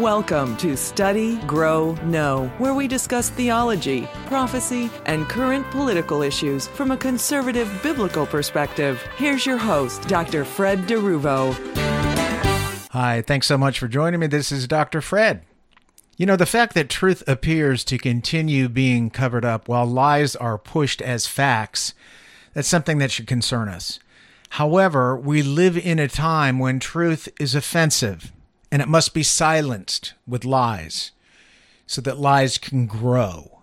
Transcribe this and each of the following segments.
Welcome to Study, Grow, Know, where we discuss theology, prophecy, and current political issues from a conservative biblical perspective. Here's your host, Dr. Fred DeRuvo. Hi, thanks so much for joining me. This is Dr. Fred. You know, the fact that truth appears to continue being covered up while lies are pushed as facts, that's something that should concern us. However, we live in a time when truth is offensive and it must be silenced with lies so that lies can grow.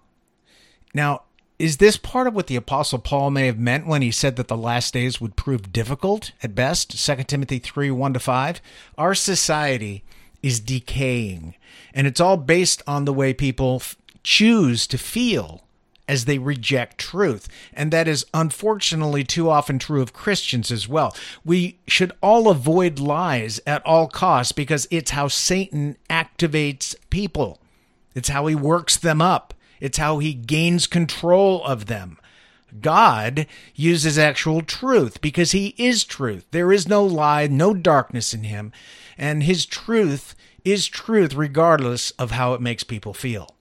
Now, is this part of what the apostle Paul may have meant when he said that the last days would prove difficult at best? 2 Timothy 3 1 to 5. Our society is decaying, and it's all based on the way people f- choose to feel as they reject truth. And that is unfortunately too often true of Christians as well. We should all avoid lies at all costs because it's how Satan activates people, it's how he works them up, it's how he gains control of them. God uses actual truth because he is truth. There is no lie, no darkness in him, and his truth is truth regardless of how it makes people feel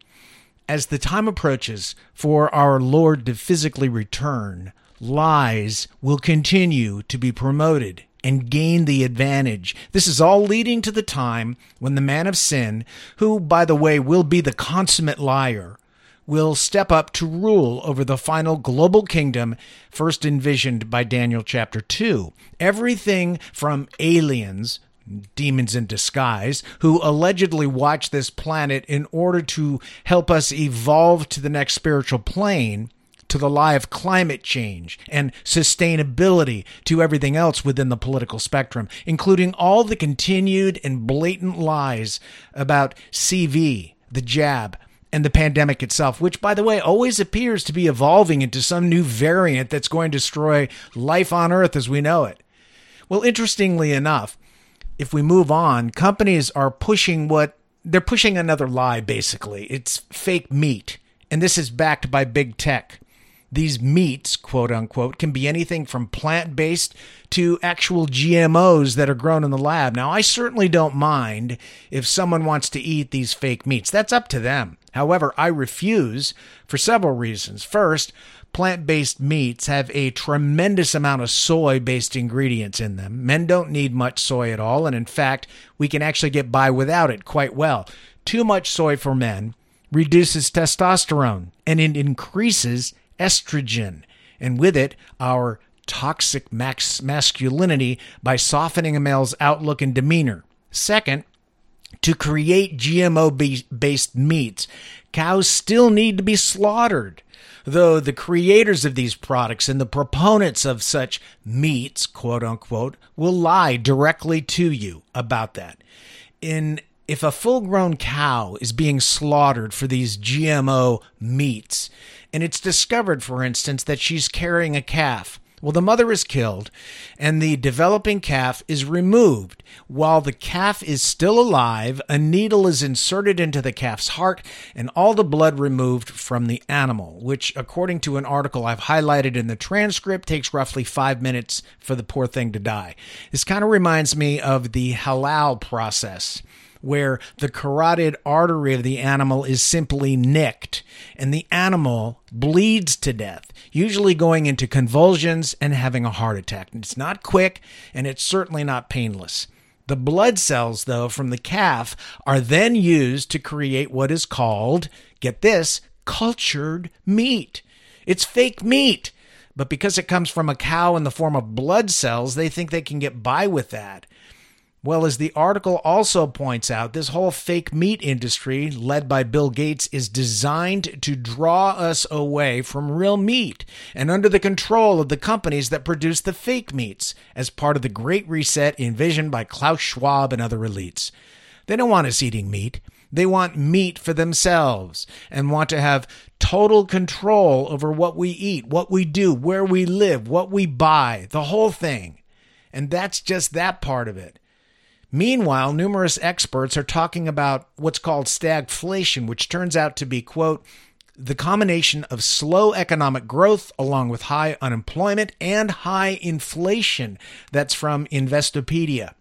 as the time approaches for our Lord to physically return, lies will continue to be promoted and gain the advantage. This is all leading to the time when the man of sin, who, by the way, will be the consummate liar, will step up to rule over the final global kingdom first envisioned by Daniel chapter 2. Everything from aliens demons in disguise who allegedly watch this planet in order to help us evolve to the next spiritual plane to the lie of climate change and sustainability to everything else within the political spectrum, including all the continued and blatant lies about CV, the jab, and the pandemic itself, which, by the way, always appears to be evolving into some new variant that's going to destroy life on Earth as we know it. Well, interestingly enough, if we move on, companies are pushing what they're pushing another lie, basically. It's fake meat. And this is backed by big tech. These meats, quote unquote, can be anything from plant based to actual GMOs that are grown in the lab. Now, I certainly don't mind if someone wants to eat these fake meats. That's up to them. However, I refuse for several reasons. First, plant based meats have a tremendous amount of soy based ingredients in them. Men don't need much soy at all, and in fact, we can actually get by without it quite well. Too much soy for men reduces testosterone and it increases estrogen, and with it, our toxic max masculinity by softening a male's outlook and demeanor. Second, to create GMO based meats, cows still need to be slaughtered though the creators of these products and the proponents of such meats, quote unquote, will lie directly to you about that. In if a full grown cow is being slaughtered for these GMO meats, and it's discovered, for instance, that she's carrying a calf, well, the mother is killed and the developing calf is removed. While the calf is still alive, a needle is inserted into the calf's heart and all the blood removed from the animal, which, according to an article I've highlighted in the transcript, takes roughly five minutes for the poor thing to die. This kind of reminds me of the halal process where the carotid artery of the animal is simply nicked and the animal bleeds to death, usually going into convulsions and having a heart attack. It's not quick and it's certainly not painless. The blood cells, though, from the calf are then used to create what is called, get this, cultured meat. It's fake meat. But because it comes from a cow in the form of blood cells, they think they can get by with that. Well, as the article also points out, this whole fake meat industry, led by Bill Gates, is designed to draw us away from real meat and under the control of the companies that produce the fake meats as part of the Great Reset envisioned by Klaus Schwab and other elites. They don't want us eating meat. They want meat for themselves and want to have total control over what we eat, what we do, where we live, what we buy, the whole thing. And that's just that part of it. Meanwhile, numerous experts are talking about what's called stagflation, which turns out to be, quote, the combination of slow economic growth along with high unemployment and high inflation. That's from Investopedia.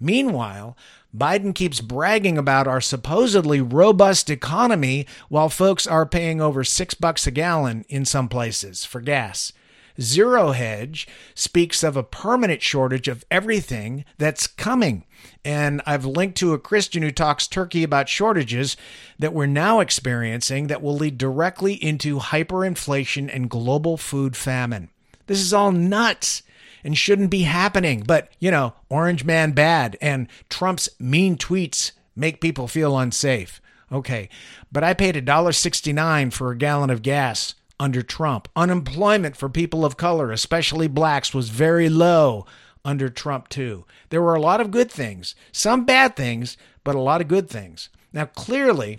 Meanwhile, Biden keeps bragging about our supposedly robust economy while folks are paying over six bucks a gallon in some places for gas. Zero Hedge speaks of a permanent shortage of everything that's coming. And I've linked to a Christian who talks turkey about shortages that we're now experiencing that will lead directly into hyperinflation and global food famine. This is all nuts and shouldn't be happening. But, you know, Orange Man bad and Trump's mean tweets make people feel unsafe. Okay, but I paid $1.69 for a gallon of gas under Trump. Unemployment for people of color, especially blacks, was very low under Trump, too. There were a lot of good things, some bad things, but a lot of good things. Now, clearly,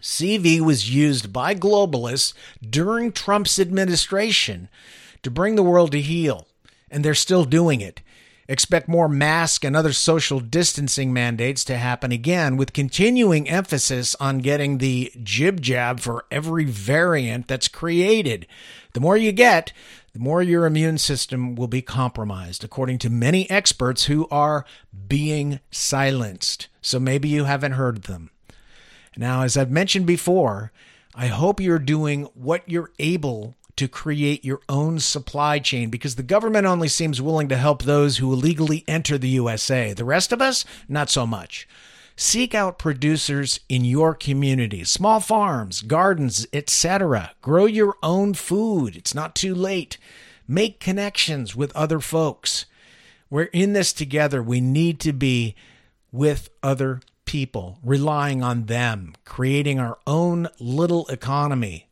CV was used by globalists during Trump's administration to bring the world to heel, and they're still doing it. Expect more mask and other social distancing mandates to happen again, with continuing emphasis on getting the jib jab for every variant that's created. The more you get, the more your immune system will be compromised, according to many experts who are being silenced. So maybe you haven't heard them. Now, as I've mentioned before, I hope you're doing what you're able to create your own supply chain because the government only seems willing to help those who illegally enter the USA. The rest of us, not so much. Seek out producers in your community, small farms, gardens, etc. Grow your own food. It's not too late. Make connections with other folks. We're in this together. We need to be with other people, relying on them, creating our own little economy.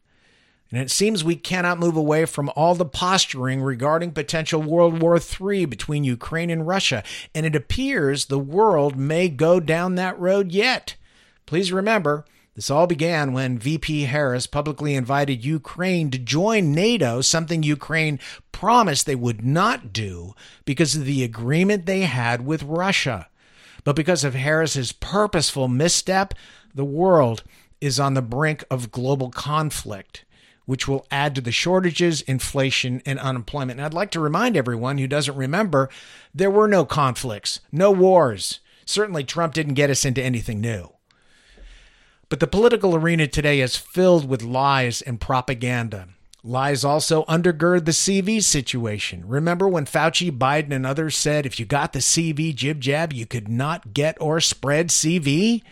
And it seems we cannot move away from all the posturing regarding potential World War III between Ukraine and Russia, and it appears the world may go down that road yet. Please remember, this all began when VP Harris publicly invited Ukraine to join NATO, something Ukraine promised they would not do because of the agreement they had with Russia. But because of Harris's purposeful misstep, the world is on the brink of global conflict which will add to the shortages, inflation, and unemployment. And I'd like to remind everyone who doesn't remember there were no conflicts, no wars. Certainly, Trump didn't get us into anything new. But the political arena today is filled with lies and propaganda. Lies also undergird the CV situation. Remember when Fauci, Biden, and others said if you got the CV jib jab, you could not get or spread CV?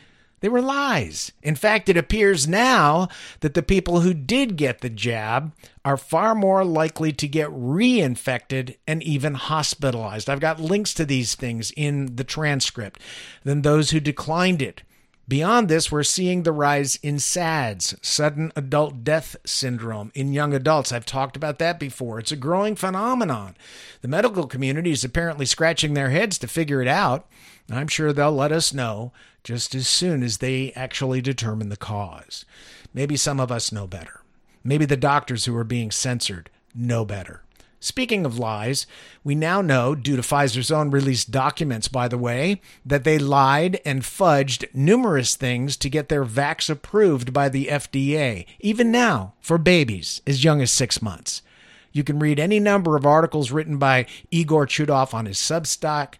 They were lies. In fact, it appears now that the people who did get the jab are far more likely to get reinfected and even hospitalized. I've got links to these things in the transcript than those who declined it. Beyond this, we're seeing the rise in SADS, sudden adult death syndrome, in young adults. I've talked about that before. It's a growing phenomenon. The medical community is apparently scratching their heads to figure it out. I'm sure they'll let us know just as soon as they actually determine the cause. Maybe some of us know better. Maybe the doctors who are being censored know better. Speaking of lies, we now know, due to Pfizer's own released documents, by the way, that they lied and fudged numerous things to get their vax approved by the FDA, even now for babies as young as six months. You can read any number of articles written by Igor Chudov on his Substack.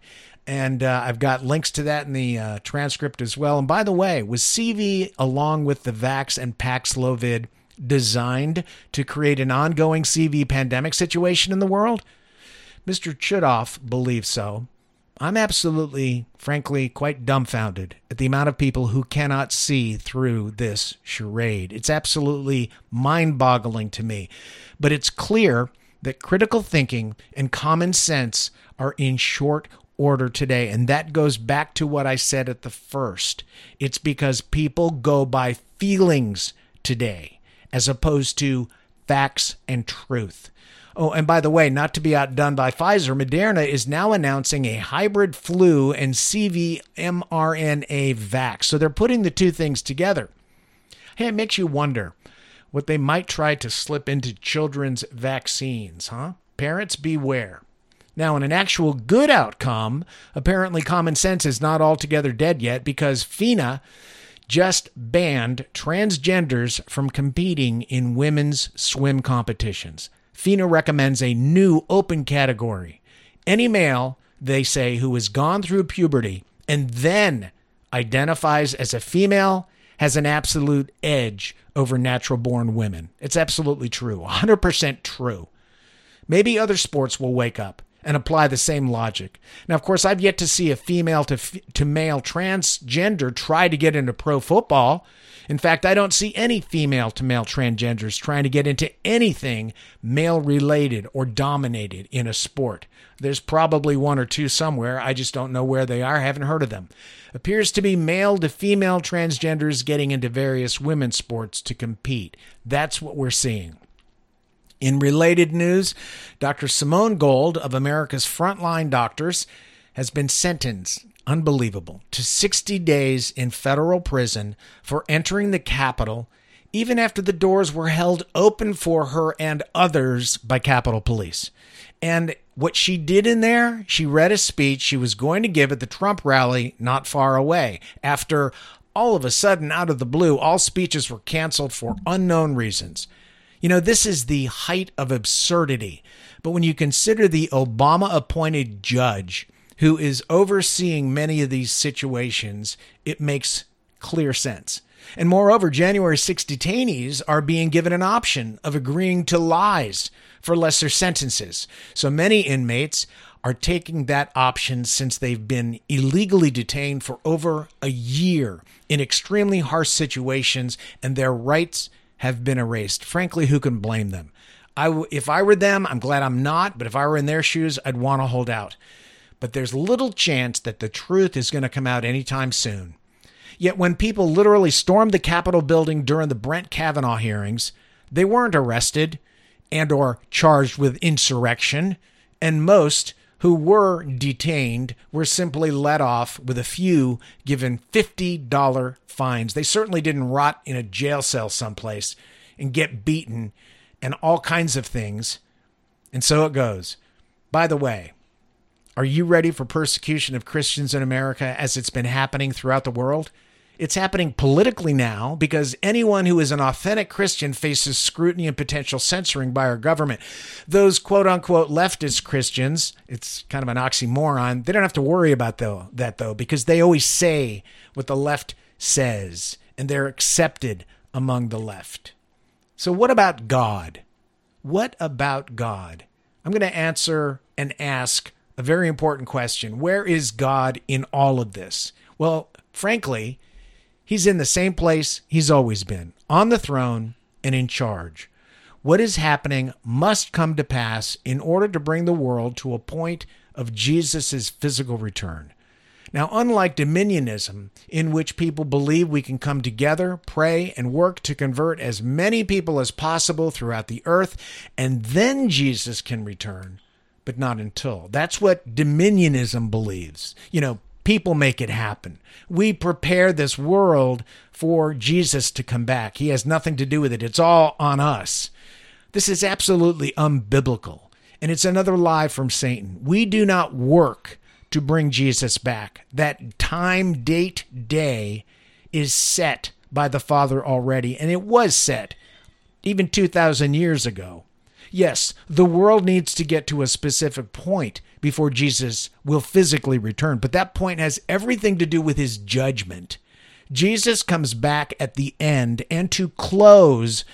And uh, I've got links to that in the uh, transcript as well. And by the way, was CV along with the Vax and Paxlovid designed to create an ongoing CV pandemic situation in the world? Mr. Chudov believes so. I'm absolutely, frankly, quite dumbfounded at the amount of people who cannot see through this charade. It's absolutely mind boggling to me. But it's clear that critical thinking and common sense are in short order today. And that goes back to what I said at the first. It's because people go by feelings today as opposed to facts and truth. Oh, and by the way, not to be outdone by Pfizer, Moderna is now announcing a hybrid flu and CV mRNA vax. So they're putting the two things together. Hey, it makes you wonder what they might try to slip into children's vaccines, huh? Parents beware. Now, in an actual good outcome, apparently common sense is not altogether dead yet because FINA just banned transgenders from competing in women's swim competitions. FINA recommends a new open category. Any male, they say, who has gone through puberty and then identifies as a female has an absolute edge over natural born women. It's absolutely true, 100% true. Maybe other sports will wake up and apply the same logic. Now, of course, I've yet to see a female to, f- to male transgender try to get into pro football. In fact, I don't see any female to male transgenders trying to get into anything male related or dominated in a sport. There's probably one or two somewhere. I just don't know where they are. I haven't heard of them. Appears to be male to female transgenders getting into various women's sports to compete. That's what we're seeing. In related news, Dr. Simone Gold of America's Frontline Doctors has been sentenced, unbelievable, to 60 days in federal prison for entering the Capitol even after the doors were held open for her and others by Capitol Police. And what she did in there, she read a speech she was going to give at the Trump rally not far away after all of a sudden, out of the blue, all speeches were canceled for unknown reasons. You know, this is the height of absurdity. But when you consider the Obama appointed judge who is overseeing many of these situations, it makes clear sense. And moreover, January 6 detainees are being given an option of agreeing to lies for lesser sentences. So many inmates are taking that option since they've been illegally detained for over a year in extremely harsh situations and their rights have been erased. Frankly, who can blame them? I if I were them, I'm glad I'm not, but if I were in their shoes, I'd want to hold out. But there's little chance that the truth is going to come out anytime soon. Yet when people literally stormed the Capitol building during the Brett Kavanaugh hearings, they weren't arrested and or charged with insurrection, and most who were detained were simply let off with a few given $50 fines. They certainly didn't rot in a jail cell someplace and get beaten and all kinds of things. And so it goes. By the way, are you ready for persecution of Christians in America as it's been happening throughout the world? It's happening politically now because anyone who is an authentic Christian faces scrutiny and potential censoring by our government. Those quote unquote leftist Christians, it's kind of an oxymoron, they don't have to worry about though, that though because they always say what the left says and they're accepted among the left. So, what about God? What about God? I'm going to answer and ask a very important question Where is God in all of this? Well, frankly, He's in the same place he's always been, on the throne and in charge. What is happening must come to pass in order to bring the world to a point of Jesus' physical return. Now, unlike dominionism, in which people believe we can come together, pray, and work to convert as many people as possible throughout the earth, and then Jesus can return, but not until. That's what dominionism believes. You know, people make it happen. We prepare this world for Jesus to come back. He has nothing to do with it, it's all on us. This is absolutely unbiblical. And it's another lie from Satan. We do not work to bring Jesus back. That time, date, day is set by the Father already, and it was set even 2,000 years ago. Yes, the world needs to get to a specific point before Jesus will physically return, but that point has everything to do with his judgment. Jesus comes back at the end and to close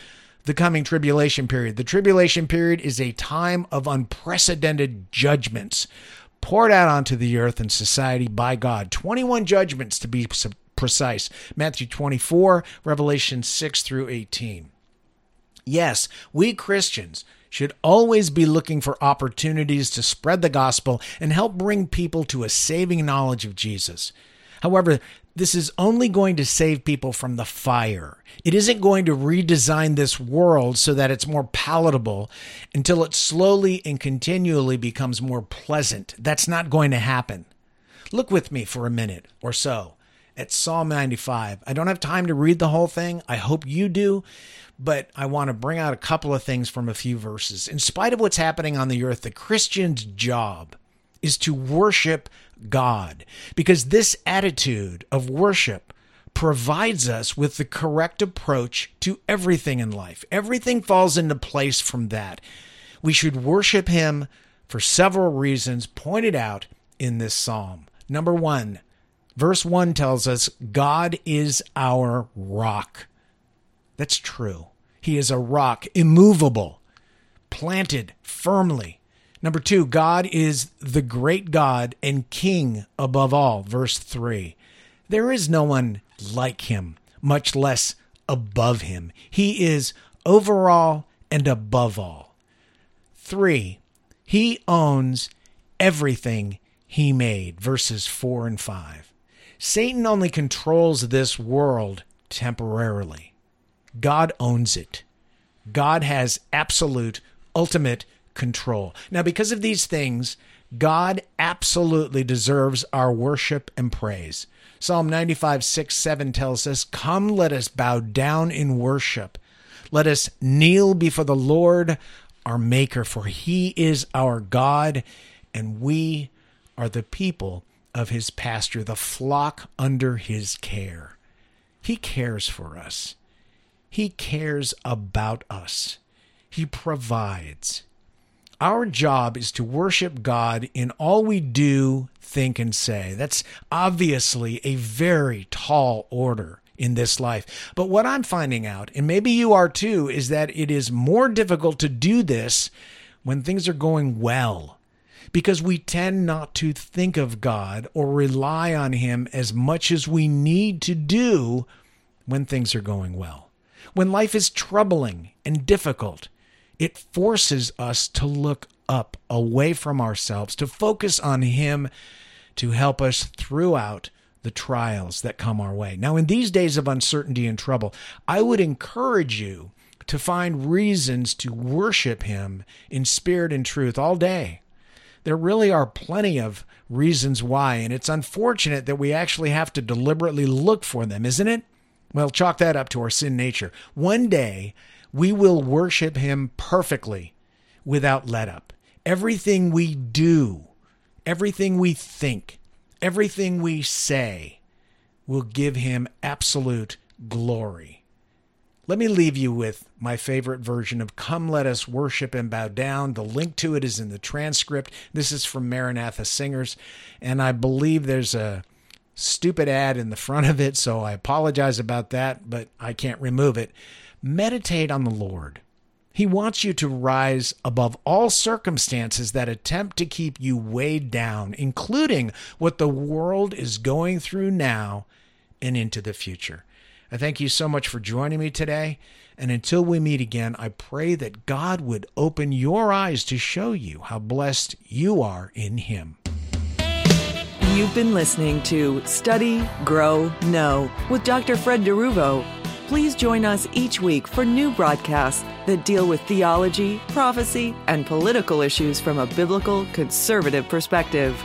the coming tribulation period. The tribulation period is a time of unprecedented judgments poured out onto the earth and society by God. 21 judgments to be precise. Matthew 24, Revelation 6 through 18. Yes, we Christians should always be looking for opportunities to spread the gospel and help bring people to a saving knowledge of Jesus. However, this is only going to save people from the fire. It isn't going to redesign this world so that it's more palatable until it slowly and continually becomes more pleasant. That's not going to happen. Look with me for a minute or so at Psalm 95. I don't have time to read the whole thing. I hope you do but I want to bring out a couple of things from a few verses. In spite of what's happening on the earth, the Christian's job is to worship God because this attitude of worship provides us with the correct approach to everything in life. Everything falls into place from that. We should worship Him for several reasons pointed out in this psalm. Number one, Verse 1 tells us God is our rock. That's true. He is a rock, immovable, planted firmly. Number two, God is the great God and King above all. Verse 3. There is no one like him, much less above him. He is over all and above all. Three, he owns everything he made. Verses 4 and 5. Satan only controls this world temporarily. God owns it. God has absolute, ultimate control. Now, because of these things, God absolutely deserves our worship and praise. Psalm 95, 6, 7 tells us, Come, let us bow down in worship. Let us kneel before the Lord our Maker, for he is our God, and we are the people of his pasture, the flock under his care. He cares for us. He cares about us. He provides. Our job is to worship God in all we do, think, and say. That's obviously a very tall order in this life. But what I'm finding out, and maybe you are too, is that it is more difficult to do this when things are going well because we tend not to think of God or rely on Him as much as we need to do when things are going well. When life is troubling and difficult, it forces us to look up away from ourselves, to focus on Him to help us throughout the trials that come our way. Now, in these days of uncertainty and trouble, I would encourage you to find reasons to worship Him in spirit and truth all day there really are plenty of reasons why, and it's unfortunate that we actually have to deliberately look for them, isn't it? Well, chalk that up to our sin nature. One day, we will worship Him perfectly without let up. Everything we do, everything we think, everything we say will give Him absolute glory. Let me leave you with my favorite version of Come Let Us Worship and Bow Down. The link to it is in the transcript. This is from Maranatha Singers, and I believe there's a stupid ad in the front of it, so I apologize about that, but I can't remove it. Meditate on the Lord. He wants you to rise above all circumstances that attempt to keep you weighed down, including what the world is going through now and into the future. I thank you so much for joining me today. And until we meet again, I pray that God would open your eyes to show you how blessed you are in Him. You've been listening to Study, Grow, Know with Dr. Fred DeRuvo. Please join us each week for new broadcasts that deal with theology, prophecy, and political issues from a biblical conservative perspective.